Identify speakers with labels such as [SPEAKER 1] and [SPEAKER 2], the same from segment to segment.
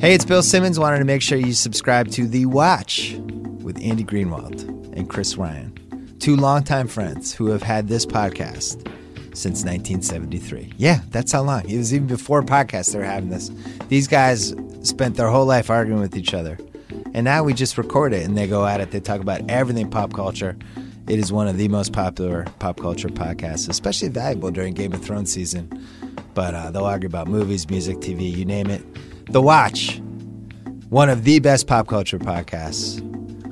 [SPEAKER 1] Hey, it's Bill Simmons. Wanted to make sure you subscribe to The Watch with Andy Greenwald and Chris Ryan, two longtime friends who have had this podcast since 1973. Yeah, that's how long. It was even before podcasts they were having this. These guys spent their whole life arguing with each other. And now we just record it and they go at it. They talk about everything pop culture. It is one of the most popular pop culture podcasts, especially valuable during Game of Thrones season. But uh, they'll argue about movies, music, TV, you name it. The Watch, one of the best pop culture podcasts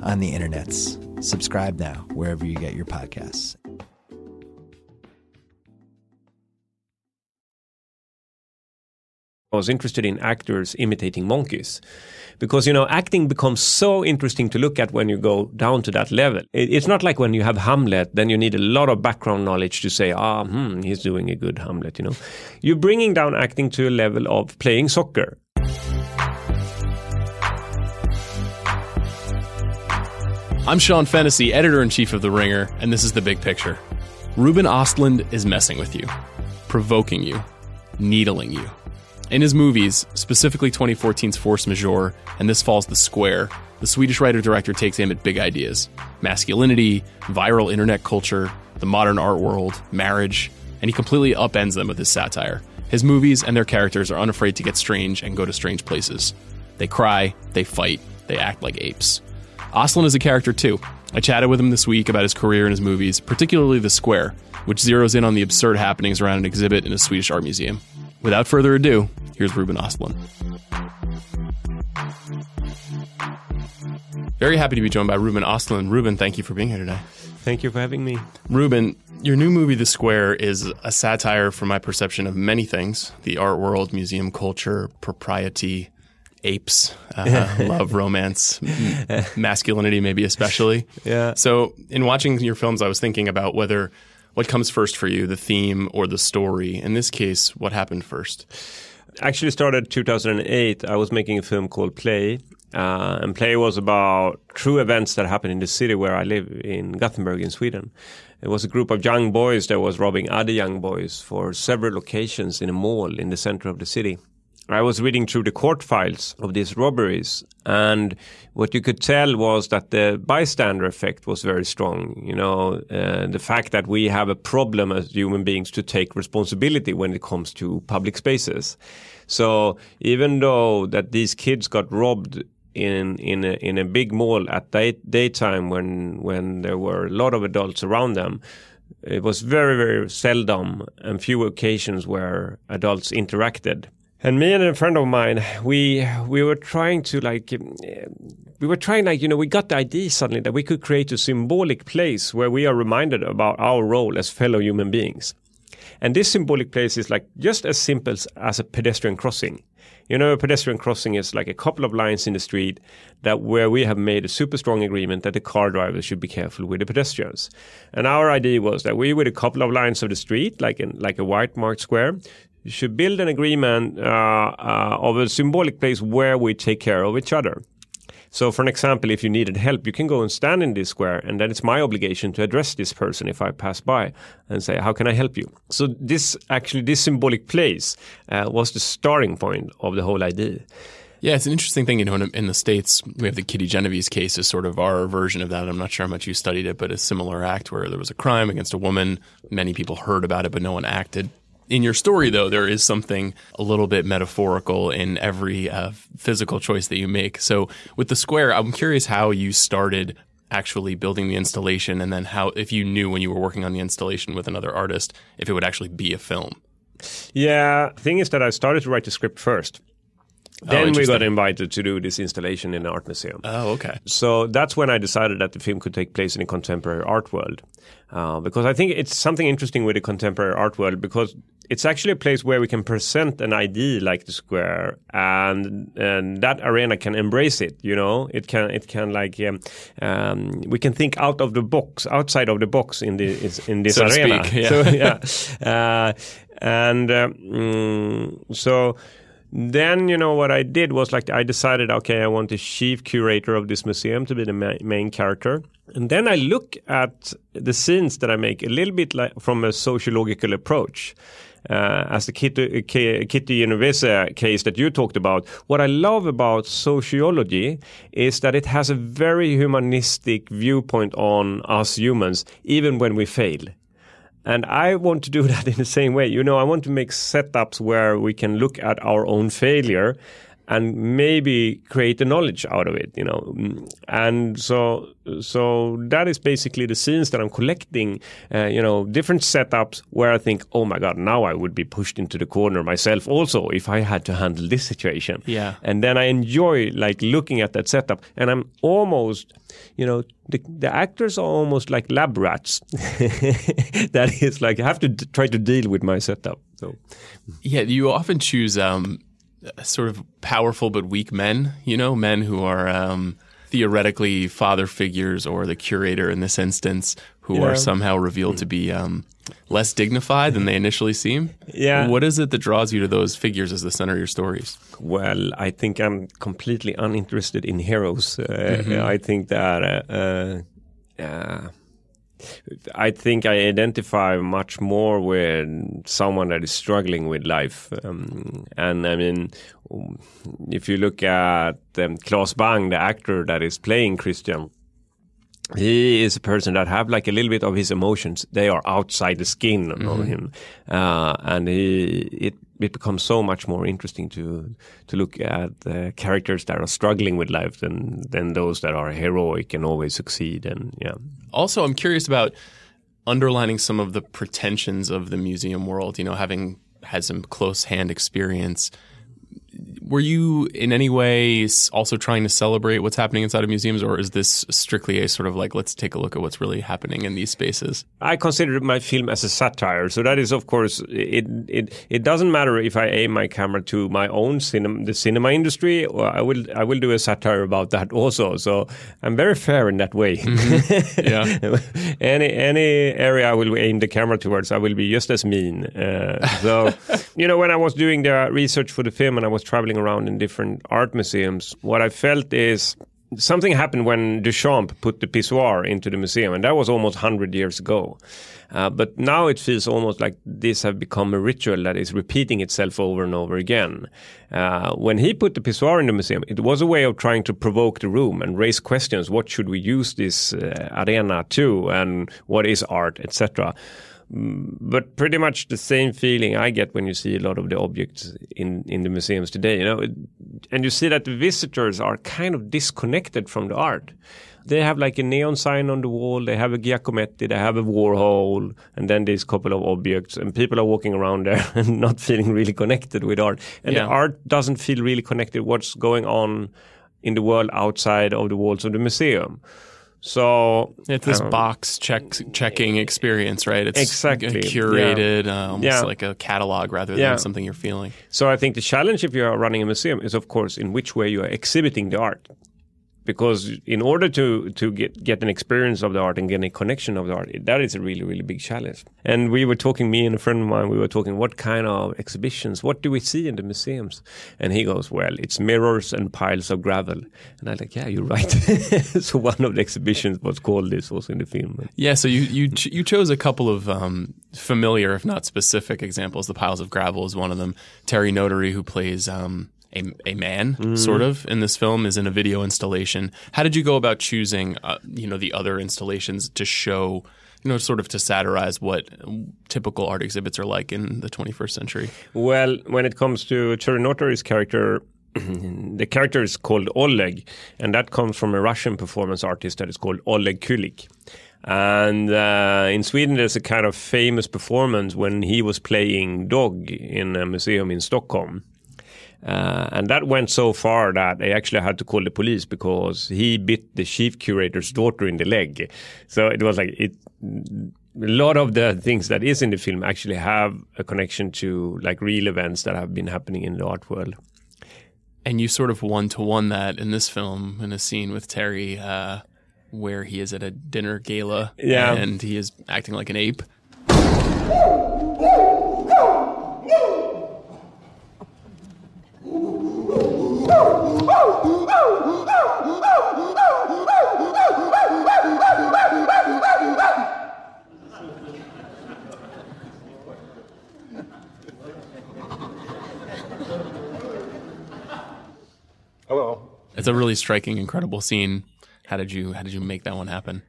[SPEAKER 1] on the internets. Subscribe now wherever you get your podcasts.
[SPEAKER 2] I was interested in actors imitating monkeys because you know acting becomes so interesting to look at when you go down to that level it's not like when you have hamlet then you need a lot of background knowledge to say ah hmm, he's doing a good hamlet you know you're bringing down acting to a level of playing soccer
[SPEAKER 3] I'm Sean Fennessey, editor in chief of The Ringer, and this is The Big Picture. Ruben Ostlund is messing with you, provoking you, needling you. In his movies, specifically 2014's Force Majeure and this fall's The Square, the Swedish writer director takes aim at big ideas masculinity, viral internet culture, the modern art world, marriage, and he completely upends them with his satire. His movies and their characters are unafraid to get strange and go to strange places. They cry, they fight, they act like apes. Ostlund is a character too. I chatted with him this week about his career and his movies, particularly The Square, which zeroes in on the absurd happenings around an exhibit in a Swedish art museum. Without further ado, here's Ruben Ostlund. Very happy to be joined by Ruben Ostlund. Ruben, thank you for being here today.
[SPEAKER 2] thank you for having me
[SPEAKER 3] Ruben, your new movie, The Square, is a satire from my perception of many things the art world, museum culture, propriety, apes, uh, love, romance, m- masculinity, maybe especially.
[SPEAKER 2] Yeah.
[SPEAKER 3] So, in watching your films, I was thinking about whether what comes first for you, the theme or the story. In this case, what happened first?
[SPEAKER 2] actually started 2008 i was making a film called play uh, and play was about true events that happened in the city where i live in gothenburg in sweden it was a group of young boys that was robbing other young boys for several occasions in a mall in the center of the city I was reading through the court files of these robberies, and what you could tell was that the bystander effect was very strong. You know, uh, the fact that we have a problem as human beings to take responsibility when it comes to public spaces. So even though that these kids got robbed in in a, in a big mall at day, daytime when when there were a lot of adults around them, it was very very seldom and few occasions where adults interacted and me and a friend of mine we we were trying to like um, we were trying like you know we got the idea suddenly that we could create a symbolic place where we are reminded about our role as fellow human beings. And this symbolic place is like just as simple as a pedestrian crossing. You know a pedestrian crossing is like a couple of lines in the street that where we have made a super strong agreement that the car drivers should be careful with the pedestrians. And our idea was that we with a couple of lines of the street like in like a white marked square should build an agreement uh, uh, of a symbolic place where we take care of each other. So, for an example, if you needed help, you can go and stand in this square, and then it's my obligation to address this person if I pass by and say, "How can I help you?" So, this actually, this symbolic place uh, was the starting point of the whole idea.
[SPEAKER 3] Yeah, it's an interesting thing. You know, in, in, the States, we have the Kitty Genovese case as sort of our version of that. I'm not sure how much you studied it, but a similar act where there was a crime against a woman. Many people heard about it, but no one acted in your story, though, there is something a little bit metaphorical in every uh, physical choice that you make. So, with the square, I'm curious how you started actually building the installation, and then how, if you knew when you were working on the installation with another artist, if it would actually be a film.
[SPEAKER 2] Yeah, the thing is that I started to write the script first.
[SPEAKER 3] Oh,
[SPEAKER 2] Then we got invited to do this installation in an art museum.
[SPEAKER 3] Oh, okay.
[SPEAKER 2] So that's when I decided that the film could take place in a contemporary art world. Uh, because I think it's something interesting with the contemporary art world because it's actually a place where we can present an idea like the square and and that arena can embrace it you know? It can it can like um, um, we can think out of the box outside of the box in the in this
[SPEAKER 3] so
[SPEAKER 2] arena.
[SPEAKER 3] speak, yeah.
[SPEAKER 2] so yeah. uh, and um, mm, so then you know what I did was like I decided okay I want the chief curator of this museum to be the ma- main character. And then I look at the scenes that I make a little bit like from a sociological approach. uh, Uh, as the uh, Kitty, Kitty Genovese uh, case that you talked about, what I love about sociology is that it has a very humanistic viewpoint on us humans, even when we fail. And I want to do that in the same way. You know, I want to make setups where we can look at our own failure and maybe create the knowledge out of it, you know. And so, so that is basically the scenes that I'm collecting, uh, you know, different setups where I think, oh my God, now I would be pushed into the corner myself also if I had to handle this situation.
[SPEAKER 3] Yeah.
[SPEAKER 2] And then I enjoy like looking at that setup and I'm almost, you know, the, the actors are almost like lab rats. that is like, I have to d- try to deal with my setup. So,
[SPEAKER 3] yeah, you often choose, um, sort of powerful but weak men, you know, men who are um, theoretically father figures or the curator in this instance, who are somehow revealed to be um, less dignified than they initially seem.
[SPEAKER 2] Yeah.
[SPEAKER 3] What is it that draws you to those figures as the center of your stories?
[SPEAKER 2] Well, I think I'm completely uninterested in heroes. Uh, mm-hmm. I think that. Uh, uh, I think I identify much more with someone that is struggling with life. Um, and I mean, if you look at um, Claes Bang, the actor that is playing Christian, he is a person that have like a little bit of his emotions. They are outside the skin mm-hmm. of him, uh, and he it it becomes so much more interesting to to look at uh, characters that are struggling with life than than those that are heroic and always succeed. And yeah.
[SPEAKER 3] Also, I'm curious about underlining some of the pretensions of the museum world. You know, having had some close hand experience were you in any way also trying to celebrate what's happening inside of museums, or is this strictly a sort of like, let's take a look at what's really happening in these spaces?
[SPEAKER 2] I consider my film as a satire. So that is, of course, it, it, it doesn't matter if I aim my camera to my own cinema, the cinema industry, or I will, I will do a satire about that also. So I'm very fair in that way.
[SPEAKER 3] Mm-hmm. Yeah.
[SPEAKER 2] any, any area I will aim the camera towards, I will be just as mean. Uh, so, you know, when I was doing the research for the film and I was traveling around in different art museums, what I felt is something happened when Duchamp put the pissoir into the museum, and that was almost 100 years ago. Uh, but now it feels almost like this have become a ritual that is repeating itself over and over again. Uh, when he put the pissoir in the museum, it was a way of trying to provoke the room and raise questions. What should we use this uh, arena to, and what is art, etc. Mm, but pretty much the same feeling I get when you see a lot of the objects in, in the museums today, you know, and you see that the visitors are kind of disconnected from the art. They have like a neon sign on the wall, they have a Giacometti, they have a Warhol, and then there's a couple of objects, and people are walking around there and not feeling really connected with art. And yeah. the art doesn't feel really connected what's going on in the world outside of the walls of the museum. So
[SPEAKER 3] it's this um, box check checking experience, right? It's
[SPEAKER 2] exactly
[SPEAKER 3] curated, yeah. uh, almost yeah. like a catalog rather than yeah. something you're feeling.
[SPEAKER 2] So I think the challenge if you are running a museum is, of course, in which way you are exhibiting the art because in order to to get get an experience of the art and get a connection of the art, that is a really really big challenge. And we were talking, me and a friend of mine, we were talking, what kind of exhibitions? What do we see in the museums? And he goes, well, it's mirrors and piles of gravel. And I'm like, yeah, you're right. so one of the exhibitions was called this, was in the film.
[SPEAKER 3] Yeah. So you you you chose a couple of um, familiar, if not specific, examples. The piles of gravel is one of them. Terry Notary, who plays. Um, a, a man, mm. sort of, in this film is in a video installation. How did you go about choosing, uh, you know, the other installations to show, you know, sort of to satirize what typical art exhibits are like in the 21st century?
[SPEAKER 2] Well, when it comes to Terry Notary's character, the character is called Oleg, and that comes from a Russian performance artist that is called Oleg Kulik. And uh, in Sweden, there's a kind of famous performance when he was playing dog in a museum in Stockholm. Uh, and that went so far that they actually had to call the police because he bit the chief curator's daughter in the leg. So it was like it. A lot of the things that is in the film actually have a connection to like real events that have been happening in the art world.
[SPEAKER 3] And you sort of one to one that in this film in a scene with Terry, uh, where he is at a dinner gala,
[SPEAKER 2] yeah.
[SPEAKER 3] and he is acting like an ape. Hello. It's a really striking, incredible scene. How did you how did you make that one happen?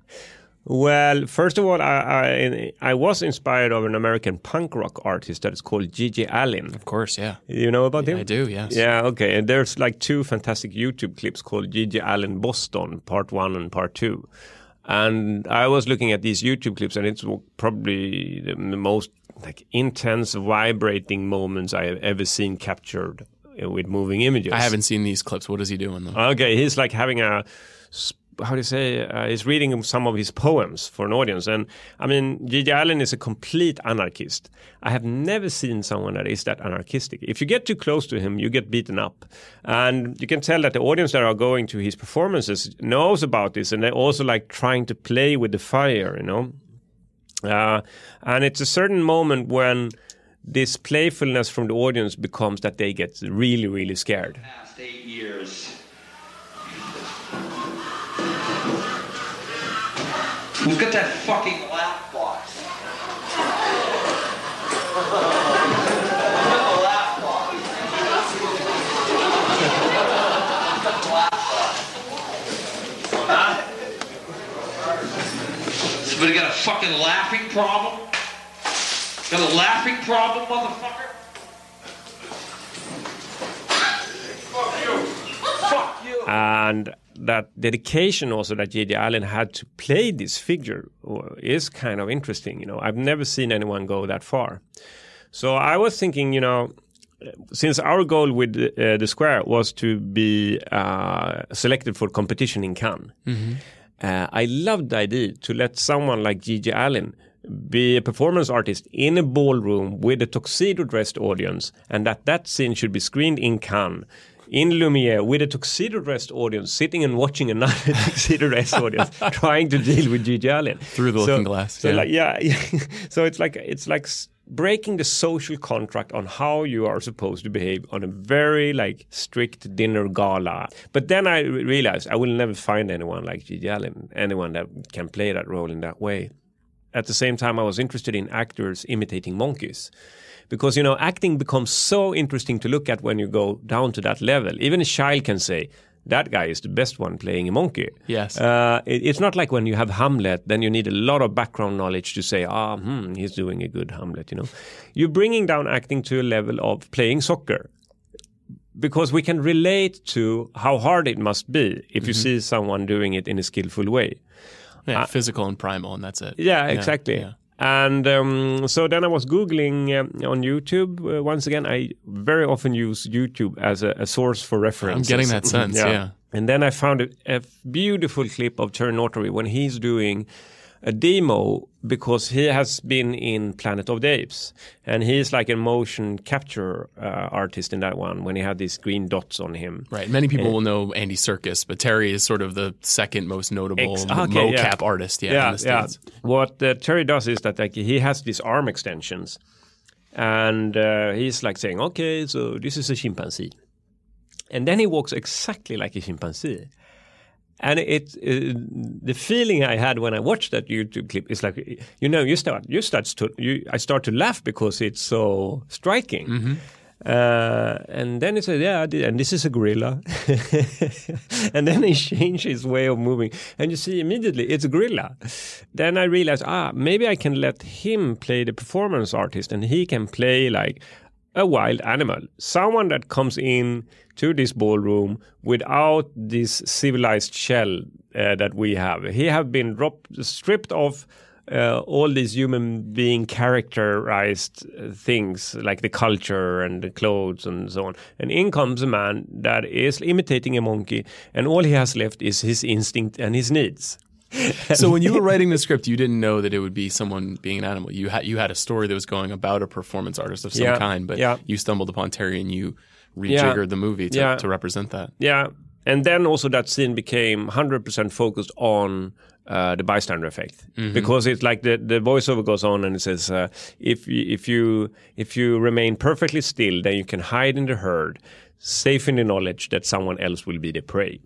[SPEAKER 2] Well, first of all, I, I I was inspired of an American punk rock artist that is called GG Allin.
[SPEAKER 3] Of course, yeah.
[SPEAKER 2] You know about him?
[SPEAKER 3] I do, yes.
[SPEAKER 2] Yeah, okay. And there's like two fantastic YouTube clips called GG Allin Boston, part one and part two. And I was looking at these YouTube clips, and it's probably the, most like intense, vibrating moments I have ever seen captured uh, with moving images.
[SPEAKER 3] I haven't seen these clips. What is he doing? in them?
[SPEAKER 2] Okay, he's like having a how do you say? Uh, he's reading some of his poems for an audience, and I mean, GG Allin is a complete anarchist. I have never seen someone that is that anarchistic. If you get too close to him, you get beaten up, and you can tell that the audience that are going to his performances knows about this, and they're also like trying to play with the fire, you know. Uh, and it's a certain moment when this playfulness from the audience becomes that they get really, really scared.
[SPEAKER 4] We've got that fucking laugh box. laugh box. Somebody got a fucking laughing problem? Got a laughing problem, motherfucker? Fuck you. Fuck you.
[SPEAKER 2] and that dedication also that GG Allin had to play this figure is kind of interesting. You know, I've never seen anyone go that far. So I was thinking, you know, since our goal with uh, the square was to be uh, selected for competition in Cannes, uh, I loved the idea to let someone like GG Allin be a performance artist in a ballroom with a tuxedo dressed audience, and that that scene should be screened in Cannes. In Lumiere, with a tuxedo dressed audience sitting and watching another tuxedo dressed audience trying to deal with GG Allin
[SPEAKER 3] Through the
[SPEAKER 2] So-
[SPEAKER 3] looking glass,
[SPEAKER 2] So
[SPEAKER 3] yeah.
[SPEAKER 2] like, yeah, so it's like it's like breaking the social contract on how you are supposed to behave on a very like strict dinner gala. But then I realized I will never find anyone like GG Allin, anyone that can play that role in that way. At the same time, I was interested in actors imitating monkeys. Because you know, acting becomes so interesting to look at when you go down to that level. Even a child can say, "That guy is the best one playing a monkey."
[SPEAKER 3] Yes.
[SPEAKER 2] Uh, it- it's not like when you have Hamlet, then you need a lot of background knowledge to say, ah, hmm, he's doing a good Hamlet, you know. You're bringing down acting to a level of playing soccer because we can relate to how hard it must be if you see someone doing it in a skillful way.
[SPEAKER 3] Yeah, physical and primal, and that's it.
[SPEAKER 2] Yeah, exactly.
[SPEAKER 3] yeah.
[SPEAKER 2] And um, so then I was Googling um, on YouTube. Uh, once again, I very often use YouTube as a, a source for reference.
[SPEAKER 3] I'm getting that sense, yeah.
[SPEAKER 2] And then I found a, a beautiful clip of Terry Notary when he's doing a demo because he has been in Planet of the Apes and he's like a motion capture uh, artist in that one when he had these green dots on him.
[SPEAKER 3] Right. Many people will know Andy Serkis, but Terry is sort of the second most notable
[SPEAKER 2] Ex- okay, yeah.
[SPEAKER 3] mocap artist. Yeah, in the States.
[SPEAKER 2] What uh, Terry does is that like he has these arm extensions, and uh, he's like saying, "Okay, so this is a chimpanzee," and then he walks exactly like a chimpanzee. And it, uh, the feeling I had when I watched that YouTube clip is like, you know, you start, you start to, you, I start to laugh because it's so striking. Uh, and then he said, "Yeah, I did- and this is a gorilla." and then he changed his way of moving, and you see immediately it's a gorilla. Then I realized, ah, maybe I can let him play the performance artist, and he can play like a wild animal, someone that comes in to this ballroom without this civilized shell uh, that we have. He have been dropped, stripped of uh, all these human being characterized uh, things like the culture and the clothes and so on. And in comes a man that is imitating a monkey, and all he has left is his instinct and his needs.
[SPEAKER 3] So when you were writing the script, you didn't know that it would be someone being an animal. You had you had a story that was going about a performance artist of some
[SPEAKER 2] Yeah,
[SPEAKER 3] kind, but
[SPEAKER 2] yeah.
[SPEAKER 3] you stumbled upon Terry and you rejiggered the movie to,
[SPEAKER 2] Yeah.
[SPEAKER 3] to represent that.
[SPEAKER 2] Yeah, and then also that scene became hundred percent focused on uh, the bystander effect because it's like the the voiceover goes on and it says uh, if you, if you if you remain perfectly still, then you can hide in the herd, safe in the knowledge that someone else will be the prey,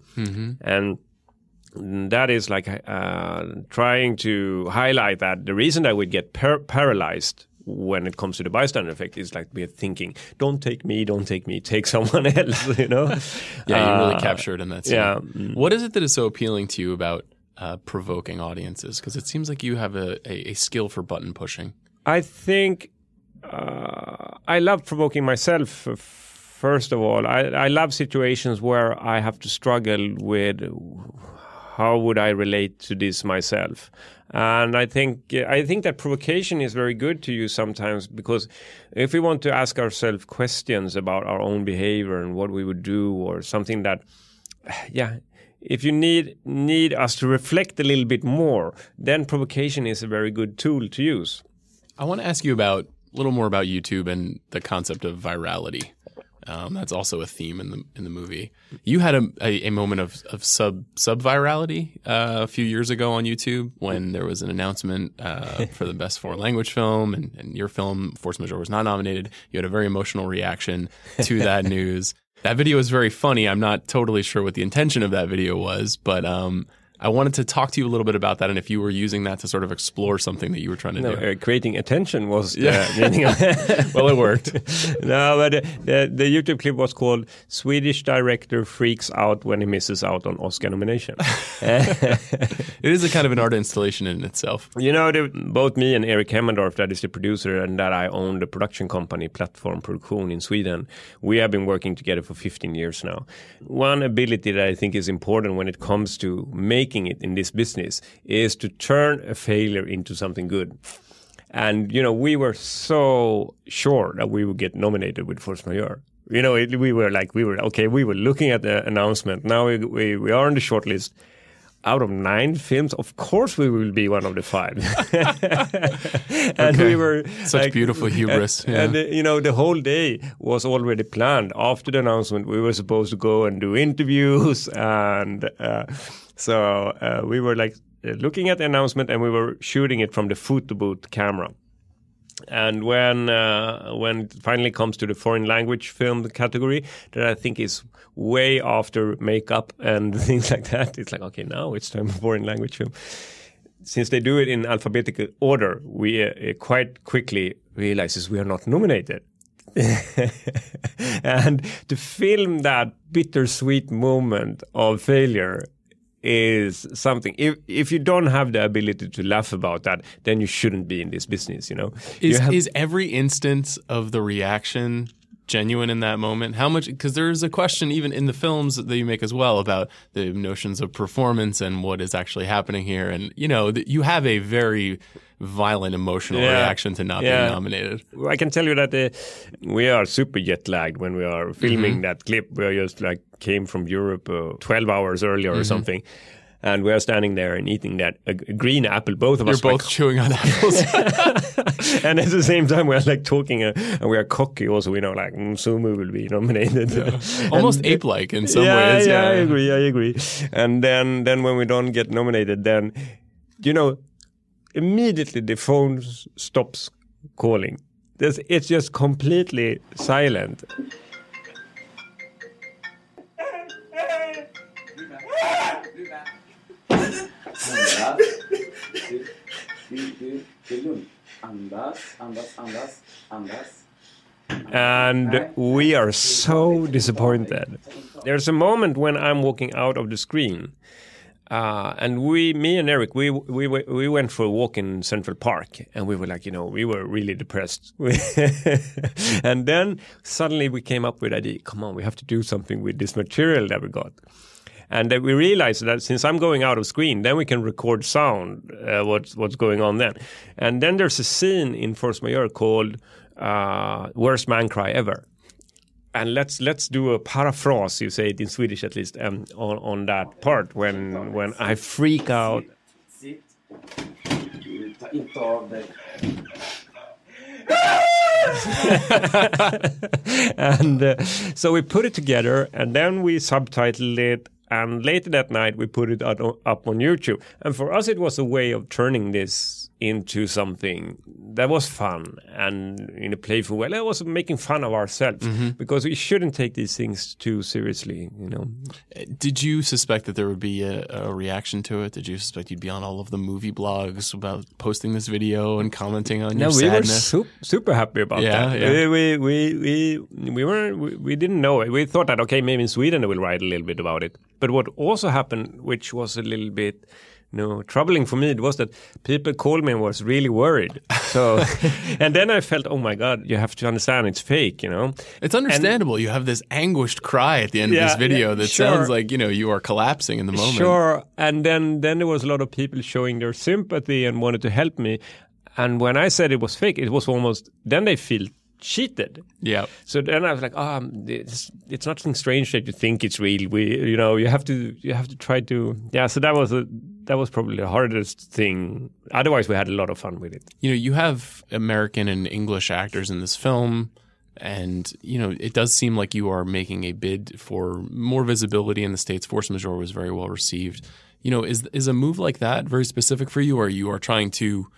[SPEAKER 2] and. That is like uh, trying to highlight that the reason that we get par- paralyzed when it comes to the bystander effect is like we're thinking, don't take me, don't take me, take someone else, you know?
[SPEAKER 3] Yeah, you really
[SPEAKER 2] Uh,
[SPEAKER 3] capture it in that scene.
[SPEAKER 2] yeah. mm.
[SPEAKER 3] What is it that is so appealing to you about uh, provoking audiences? Because it seems like you have a, a, a skill for button pushing.
[SPEAKER 2] I think uh, I love provoking myself. First of all, I, I love situations where I have to struggle with how would I relate to this myself, and I think I think that provocation is very good to use sometimes because if we want to ask ourselves questions about our own behavior and what we would do or something that, yeah. If you need need us to reflect a little bit more, then provocation is a very good tool to use.
[SPEAKER 3] I want to ask you about a little more about YouTube and the concept of virality. Um, that's also a theme in the in the movie. You had a, a, a moment of, of sub sub virality uh, a few years ago on YouTube when there was an announcement uh, for the best foreign language film, and, and your film Force Majeure was not nominated. You had a very emotional reaction to that news. That video was very funny. I'm not totally sure what the intention of that video was, but um, I wanted to talk to you a little bit about that and if you were using that to sort of explore something that you were trying to
[SPEAKER 2] No,
[SPEAKER 3] do.
[SPEAKER 2] uh, creating attention was the meaning of
[SPEAKER 3] well, it worked.
[SPEAKER 2] no, but uh, the, the YouTube clip was called "Swedish director freaks out when he misses out on Oscar nomination."
[SPEAKER 3] It is a kind of an art installation in itself.
[SPEAKER 2] you know, the, both me and Erik Hemmendorff, that is the producer, and that I own the production company Platform Produktion in Sweden. We have been working together for 15 years now. One ability that I think is important when it comes to making it in this business is to turn a failure into something good. And you know, we were so sure that we would get nominated with Force Majeure. You know, it, we were like, we were okay. We were looking at the announcement. Now we we, we are on the short list. Out of nine films, of course we will be one of the five. and
[SPEAKER 3] Okay.
[SPEAKER 2] we were
[SPEAKER 3] Such
[SPEAKER 2] like-
[SPEAKER 3] beautiful hubris,
[SPEAKER 2] And,
[SPEAKER 3] yeah.
[SPEAKER 2] and, uh, you know, the whole day was already planned. After the announcement, we were supposed to go and do interviews, and uh, so uh, we were like uh, looking at the announcement, and we were shooting it from the photo booth camera. And when uh, when it finally comes to the foreign language film category, that I think is way after makeup and things like that, it's like okay, now it's time for foreign language film. Since they do it in alphabetical order, we uh, uh, quite quickly realizes we are not nominated. and to film that bittersweet moment of failure is something if if you don't have the ability to laugh about that then you shouldn't be in this business you know You
[SPEAKER 3] Is
[SPEAKER 2] have-
[SPEAKER 3] is every instance of the reaction genuine in that moment? How much? Because there is a question even in the films that you make as well about the notions of performance and what is actually happening here, and you know you have a very violent emotional
[SPEAKER 2] Yeah.
[SPEAKER 3] reaction to not
[SPEAKER 2] Yeah.
[SPEAKER 3] being nominated.
[SPEAKER 2] I can tell you that uh, we are super jet lagged when we are filming
[SPEAKER 3] Mm-hmm.
[SPEAKER 2] that clip. We are just like came from Europe uh, 12 hours earlier
[SPEAKER 3] Mm-hmm.
[SPEAKER 2] or something. And we are standing there and eating that a, a green apple, both of us.
[SPEAKER 3] You're
[SPEAKER 2] us.
[SPEAKER 3] both chewing on apples.
[SPEAKER 2] and at the same time, we are like talking uh, and we are cocky also. We know like mm, Sumu will be nominated.
[SPEAKER 3] Almost
[SPEAKER 2] And-
[SPEAKER 3] ape-like in some
[SPEAKER 2] yeah,
[SPEAKER 3] ways.
[SPEAKER 2] Yeah, I agree. I agree. And then, then when we don't get nominated, then you know, immediately the phone stops calling. There's, it's just completely silent. And we are so disappointed. There's a moment when I'm walking out of the screen, uh, and we, me and Eric, we we we went for a walk in Central Park, and we were like, you know, we were really depressed. and then suddenly we came up with idea. Come on, we have to do something with this material that we got. And then we realized that since I'm going out of screen, then we can record sound, uh, what's what's going on then. And then there's a scene in Force Majeure called uh, "Worst Man Cry Ever," and let's let's do a paraphrase, you say it in Swedish at least, um, on on that part when when I freak out. And uh, so we put it together and then we subtitled it and later that night we put it up on youtube and for us it was a way of turning this into something that was fun and in a playful way. It was making fun of ourselves mm-hmm. because we shouldn't take these things too seriously, you know.
[SPEAKER 3] Uh, did you suspect that there would be a, a reaction to it? Did you suspect you'd be on all of the movie blogs about posting this video and commenting on
[SPEAKER 2] No,
[SPEAKER 3] your
[SPEAKER 2] we were su- super happy about
[SPEAKER 3] Yeah,
[SPEAKER 2] that.
[SPEAKER 3] yeah.
[SPEAKER 2] We, we, we, we, we weren't, we, we didn't know it. We thought that, okay, maybe in Sweden they will write a little bit about it. But what also happened, which was a little bit, know, troubling for me, it was that people called me and was really worried. So, and then I felt, oh my God, you have to understand it's fake, you know?
[SPEAKER 3] It's understandable. you have this anguished cry at the end of this video
[SPEAKER 2] yeah,
[SPEAKER 3] that
[SPEAKER 2] sure.
[SPEAKER 3] sounds like you know you are collapsing in the moment.
[SPEAKER 2] Sure. And then, then there was a lot of people showing their sympathy and wanted to help me. And when I said it was fake, it was almost, then they feel cheated.
[SPEAKER 3] Yeah.
[SPEAKER 2] So then I was like, ah, oh, it's, it's nothing strange that you think it's real. We, you know, you have to, you have to try to, yeah. So that was a, that was probably the hardest thing. Otherwise, we had a lot of fun with it.
[SPEAKER 3] You know, you have American and English actors in this film, and you know it does seem like you are making a bid for more visibility in the states. Force Majeure was very well received. You know, is is a move like that very specific for you, or you are trying to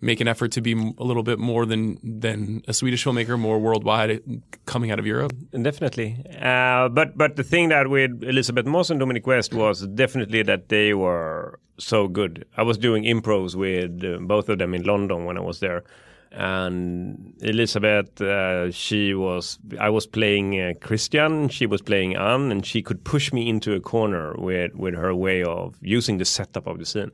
[SPEAKER 3] make an effort to be a little bit more than than a Swedish filmmaker, more worldwide, uh, coming out of Europe?
[SPEAKER 2] Definitely. Uh, but but the thing that with Elisabeth Moss and Dominic West was definitely that they were so good. I was doing impros with uh, both of them in London when I was there. And Elizabeth, uh, she was, I was playing uh, Christian, she was playing Anne, and she could push me into a corner with, with her way of using the setup of the scene.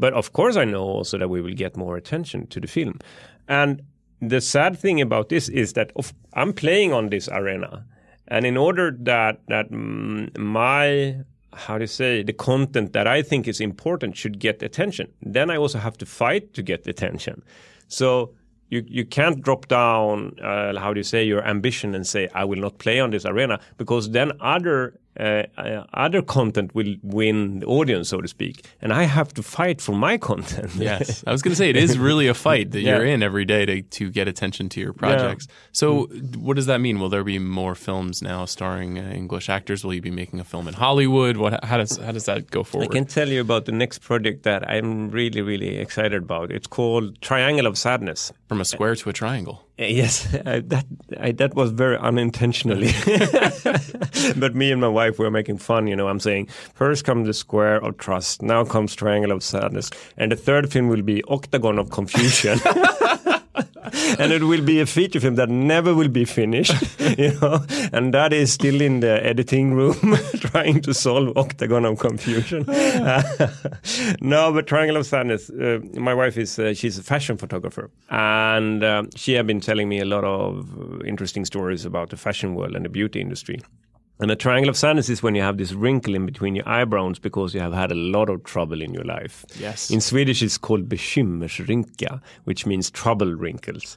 [SPEAKER 2] But of course, I know also that we will get more attention to the film. And the sad thing about this is that of, I'm playing on this arena, and in order that that mm, my how to say the content that I think is important should get attention, then I also have to fight to get attention. So you you can't drop down uh, how do you say your ambition and say I will not play on this arena because then other uh, uh, other content will win the audience so to speak and I have to fight for my content.
[SPEAKER 3] Yes, I was going to say it is really a fight that
[SPEAKER 2] Yeah.
[SPEAKER 3] you're in every day to to get attention to your projects. So, what does that mean? Will there be more films now starring uh, English actors? Will you be making a film in Hollywood? What? How does how does that go forward?
[SPEAKER 2] I can tell you about the next project that I'm really really excited about. It's called Triangle of Sadness.
[SPEAKER 3] From a square to a triangle.
[SPEAKER 2] Uh, Yes, I, that I, that was very unintentionally. but me and my wife were making fun. You know, I'm saying first comes the square of trust, now comes triangle of sadness, and the third thing will be octagon of confusion. and it will be a feature film that never will be finished, you know, and that is still in the editing room trying to solve octagon of confusion. no, but Triangle of Sadness. Uh, my wife is uh, she's a fashion photographer, and um, she had been telling me a lot of uh, interesting stories about the fashion world and the beauty industry. And a triangle of sadness is when you have this wrinkle in between your eyebrows because you have had a lot of trouble in your life.
[SPEAKER 3] Yes.
[SPEAKER 2] In Swedish, it's called bekymmersrynka, which means trouble wrinkles.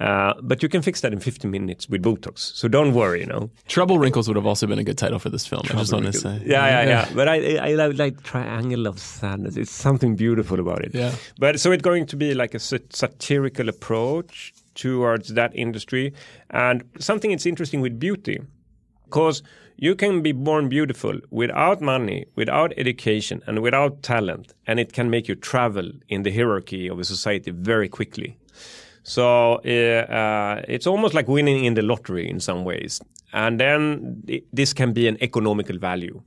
[SPEAKER 2] Uh, but you can fix that in 15 minutes with Botox. So don't worry, you know.
[SPEAKER 3] Trouble Wrinkles would have also been a good title for this film. I just want to say.
[SPEAKER 2] Yeah, yeah, yeah. But I, I, like, like triangle of sadness. It's something beautiful about it.
[SPEAKER 3] Yeah.
[SPEAKER 2] But so it's going to be like a sat- satirical approach towards that industry, and something that's interesting with beauty, because you can be born beautiful without money, without education, and without talent, and it can make you travel in the hierarchy of a society very quickly. So uh, uh, it's almost like winning in the lottery in some ways. And then this can be an economical value.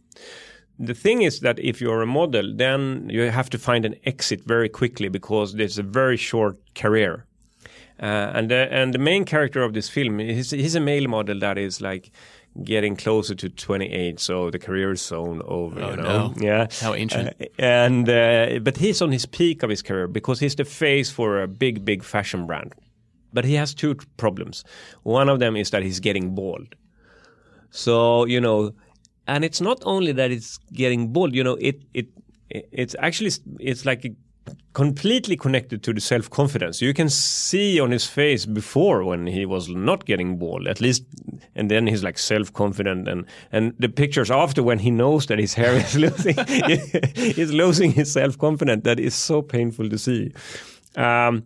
[SPEAKER 2] The thing is that if you're a model, then you have to find an exit very quickly because there's a very short career. Uh, and the, and the main character of this film, he's, he's a male model that is like getting closer to 28, so the career is soon over.
[SPEAKER 3] Oh,
[SPEAKER 2] you know?
[SPEAKER 3] no.
[SPEAKER 2] Yeah,
[SPEAKER 3] How ancient.
[SPEAKER 2] Uh, and uh, but he's on his peak of his career because he's the face for a big, big fashion brand. But he has two problems. One of them is that he's getting bald. So you know, and it's not only that it's getting bald. You know, it it it's actually it's like completely connected to the self confidence. You can see on his face before when he was not getting bald, at least, and then he's like self confident, and and the pictures after when he knows that his hair is losing, he's losing his self confidence. That is so painful to see. Um,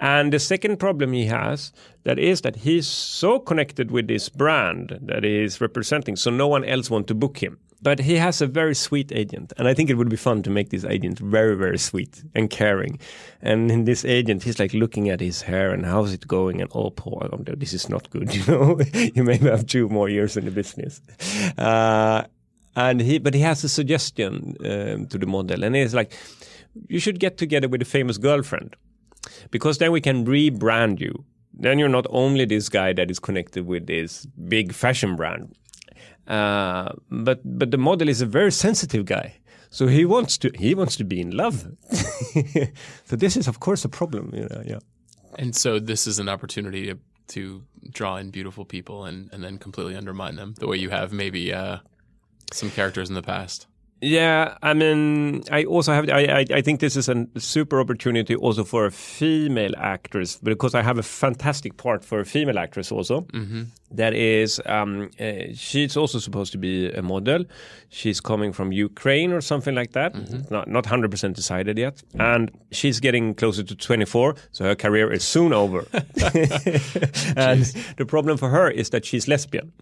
[SPEAKER 2] and the second problem he has that is that he's so connected with this brand that he is representing, so no one else want to book him. But he has a very sweet agent, and I think it would be fun to make this agent very, very sweet and caring. And in this agent, he's like looking at his hair and how's it going, and oh, poor, oh, this is not good. You know, you maybe have two more years in the business. Uh, and he, but he has a suggestion um, to the model, and he's like, you should get together with a famous girlfriend, because then we can rebrand you. Then you're not only this guy that is connected with this big fashion brand, uh, but but the model is a very sensitive guy. So he wants to he wants to be in love. so this is of course a problem. You know, yeah.
[SPEAKER 3] And so this is an opportunity to, to draw in beautiful people and, and then completely undermine them the way you have maybe uh, some characters in the past.
[SPEAKER 2] Yeah, I mean, I also have. I, I, I think this is a super opportunity also for a female actress because I have a fantastic part for a female actress also. That is, um, uh, she's also supposed to be a model. She's coming from Ukraine or something like that. Not not hundred percent decided yet, and she's getting closer to twenty four, so her career is soon over. and the problem for her is that she's lesbian,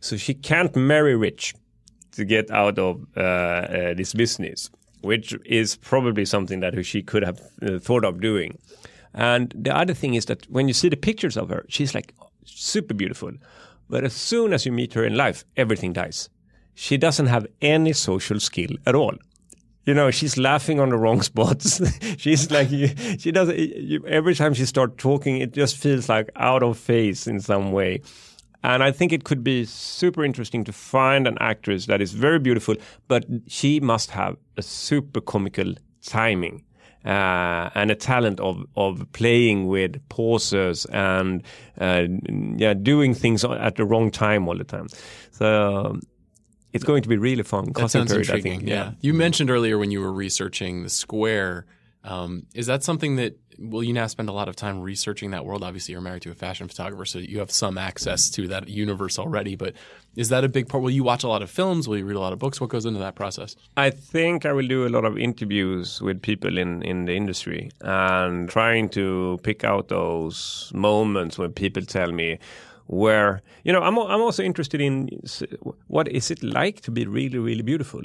[SPEAKER 2] so she can't marry rich to get out of uh, uh, this business, which is probably something that she could have uh, thought of doing. And the other thing is that when you see the pictures of her, she's like super beautiful. But as soon as you meet her in life, everything dies. She doesn't have any social skill at all. You know, she's laughing on the wrong spots. she's like, she does you, every time she starts talking, it just feels like out of phase in some way. And I think it could be super interesting to find an actress that is very beautiful, but she must have a super comical timing. Uh, and a talent of of playing with pauses and uh, yeah, doing things at the wrong time all the time. So it's going to be really fun.
[SPEAKER 3] That sounds
[SPEAKER 2] period, I
[SPEAKER 3] intriguing.
[SPEAKER 2] think.
[SPEAKER 3] yeah. You mentioned earlier when you were researching the square. Um, is that something that will you now spend a lot of time researching that world? Obviously, you're married to a fashion photographer, so you have some access to that universe already. But is that a big part? Will you watch a lot of films? Will you read a lot of books? What goes into that process?
[SPEAKER 2] I think I will do a lot of interviews with people in, in the industry and trying to pick out those moments when people tell me where you know I'm I'm also interested in what is it like to be really really beautiful.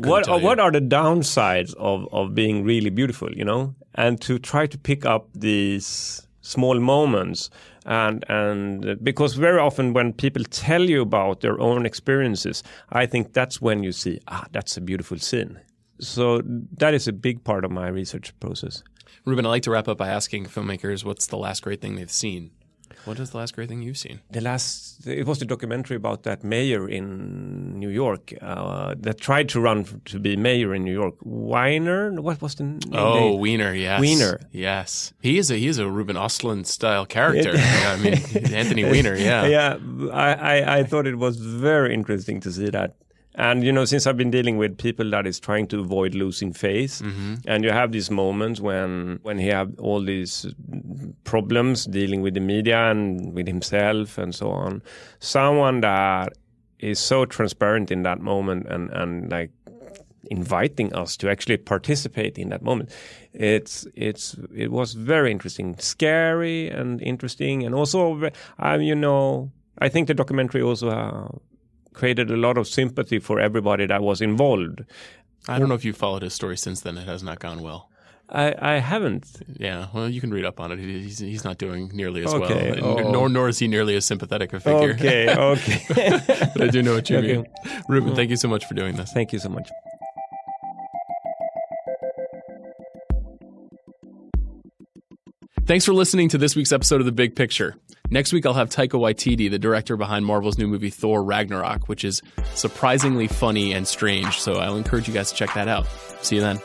[SPEAKER 2] What are, what are the downsides of of being really beautiful? You know, and to try to pick up these small moments and and because very often when people tell you about their own experiences i think that's when you see ah that's a beautiful scene so that is a big part of my research process
[SPEAKER 3] Ruben, I like to wrap up by asking filmmakers what's the last great thing they've seen. What is the last great thing you've seen?
[SPEAKER 2] the last it was the documentary about that mayor in new york uh, that tried to run to be mayor in new york weiner what was the name
[SPEAKER 3] Oh, Weiner, yes.
[SPEAKER 2] Weiner.
[SPEAKER 3] Yes. He is a he is a Ruben Ostlund style character. Yeah, I mean Anthony Weiner, yeah.
[SPEAKER 2] yeah, I, I, I thought it was very interesting to see that. And you know, since I've been dealing with people that is trying to avoid losing face, and you have these moments when when he have all these problems dealing with the media and with himself and so on. Someone that is so transparent in that moment and and like inviting us to actually participate in that moment. It's it's it was very interesting, scary and interesting, and also um, you know I think the documentary also uh, created a lot of sympathy for everybody that was involved.
[SPEAKER 3] I don't know if you followed his story since then. It has not gone well.
[SPEAKER 2] I, I haven't.
[SPEAKER 3] Yeah, well, you can read up on it. He's, he's not doing nearly as
[SPEAKER 2] Okay,
[SPEAKER 3] well,
[SPEAKER 2] oh.
[SPEAKER 3] nor nor is he nearly as sympathetic a figure.
[SPEAKER 2] Okay, okay.
[SPEAKER 3] but I do know what you
[SPEAKER 2] Okay.
[SPEAKER 3] mean. Ruben, mm. thank you so much for doing this.
[SPEAKER 2] Thank you so much.
[SPEAKER 3] Thanks for listening to this week's episode of The Big Picture. Next week, I'll have Taika Waititi, the director behind Marvel's new movie Thor Ragnarok, which is surprisingly funny and strange. So I'll encourage you guys to check that out. See you then.